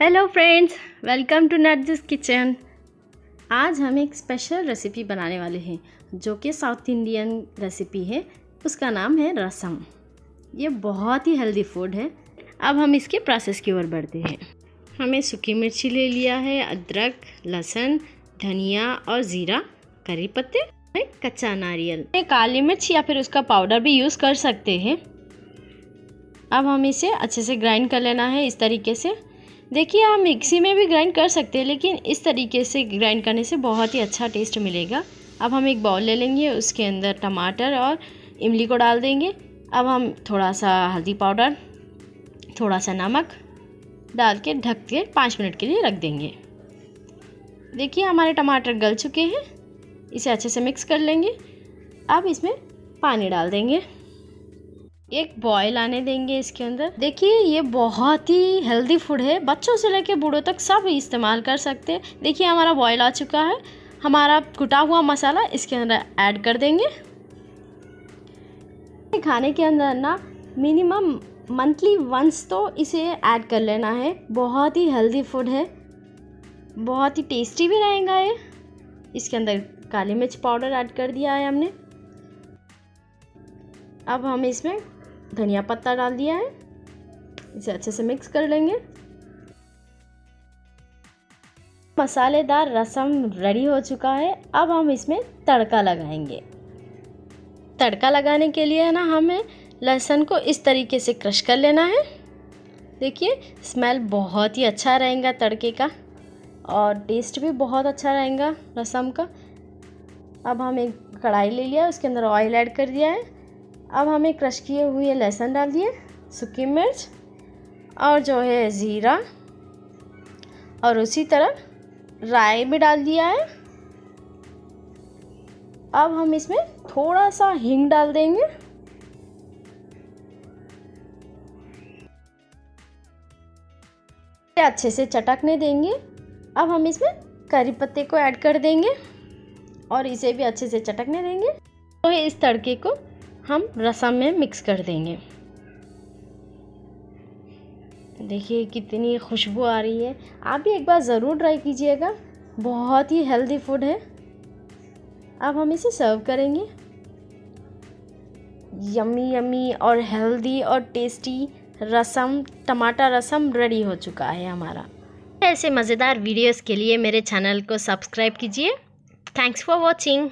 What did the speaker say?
Hello friends welcome to Nargis kitchen आज हम एक स्पेशल रेसिपी बनाने वाले हैं, जो कि साउथ इंडियन रेसिपी है। उसका नाम है रसम ये बहुत ही हेल्दी फ़ूड है। अब हम इसके प्रोसेस की ओर बढ़ते हैं। हमें सूखी मिर्ची ले लिया है, अदरक, लहसुन, धनिया और ज़ीरा, करी पत्ते कच्चा नारियल। काली मिर्च या फिर उसका पाउडर भी यूज़ कर सकते हैं। अब हम इसे अच्छे से ग्राइंड कर लेना है इस तरीके से। देखिए, आप मिक्सी में भी ग्राइंड कर सकते हैं, लेकिन इस तरीके से ग्राइंड करने से बहुत ही अच्छा टेस्ट मिलेगा। अब हम एक बाउल ले लेंगे, उसके अंदर टमाटर और इमली को डाल देंगे। अब हम थोड़ा सा हल्दी पाउडर थोड़ा सा नमक डाल के ढक के पाँच मिनट के लिए रख देंगे। देखिए, हमारे टमाटर गल चुके हैं, इसे अच्छे से मिक्स कर लेंगे। अब इसमें पानी डाल देंगे। एक बॉयल आने देंगे इसके अंदर। देखिए, ये बहुत ही हेल्दी फ़ूड है। बच्चों से लेकर बूढ़ों तक सब इस्तेमाल कर सकते हैं। देखिए, हमारा बॉयल आ चुका है। हमारा कुटा हुआ मसाला इसके अंदर ऐड कर देंगे। खाने के अंदर ना मिनिमम मंथली वंस तो इसे ऐड कर लेना है। बहुत ही हेल्दी फ़ूड है। बहुत ही टेस्टी भी रहेगा ये। इसके अंदर काली मिर्च पाउडर ऐड कर दिया है हमने। अब हम इसमें धनिया पत्ता डाल दिया है। इसे अच्छे से मिक्स कर लेंगे। मसालेदार रसम रेडी हो चुका है। अब हम इसमें तड़का लगाएँगे। तड़का लगाने के लिए ना हमें लहसुन को इस तरीके से क्रश कर लेना है। देखिए स्मेल बहुत ही अच्छा रहेगा तड़के का। और टेस्ट भी बहुत अच्छा रहेगा रसम का। अब हम एक कढ़ाई ले लिया, उसके अंदर ऑयल ऐड कर दिया है। अब हमें क्रश किए हुए लहसुन डाल दिए, सूखी मिर्च और जो है ज़ीरा और उसी तरह राई भी डाल दिया है। अब हम इसमें थोड़ा सा हींग डाल देंगे। अच्छे से चटकने देंगे। अब हम इसमें करी पत्ते को ऐड कर देंगे और इसे भी अच्छे से चटकने देंगे। तो इस तड़के को हम रसम में मिक्स कर देंगे। देखिए कितनी खुशबू आ रही है। आप भी एक बार ज़रूर ट्राई कीजिएगा। बहुत ही हेल्दी फ़ूड है। अब हम इसे सर्व करेंगे। यमी यमी और हेल्दी और टेस्टी रसम टमाटर रसम रेडी हो चुका है हमारा। ऐसे मज़ेदार वीडियोस के लिए मेरे चैनल को सब्सक्राइब कीजिए। Thanks for watching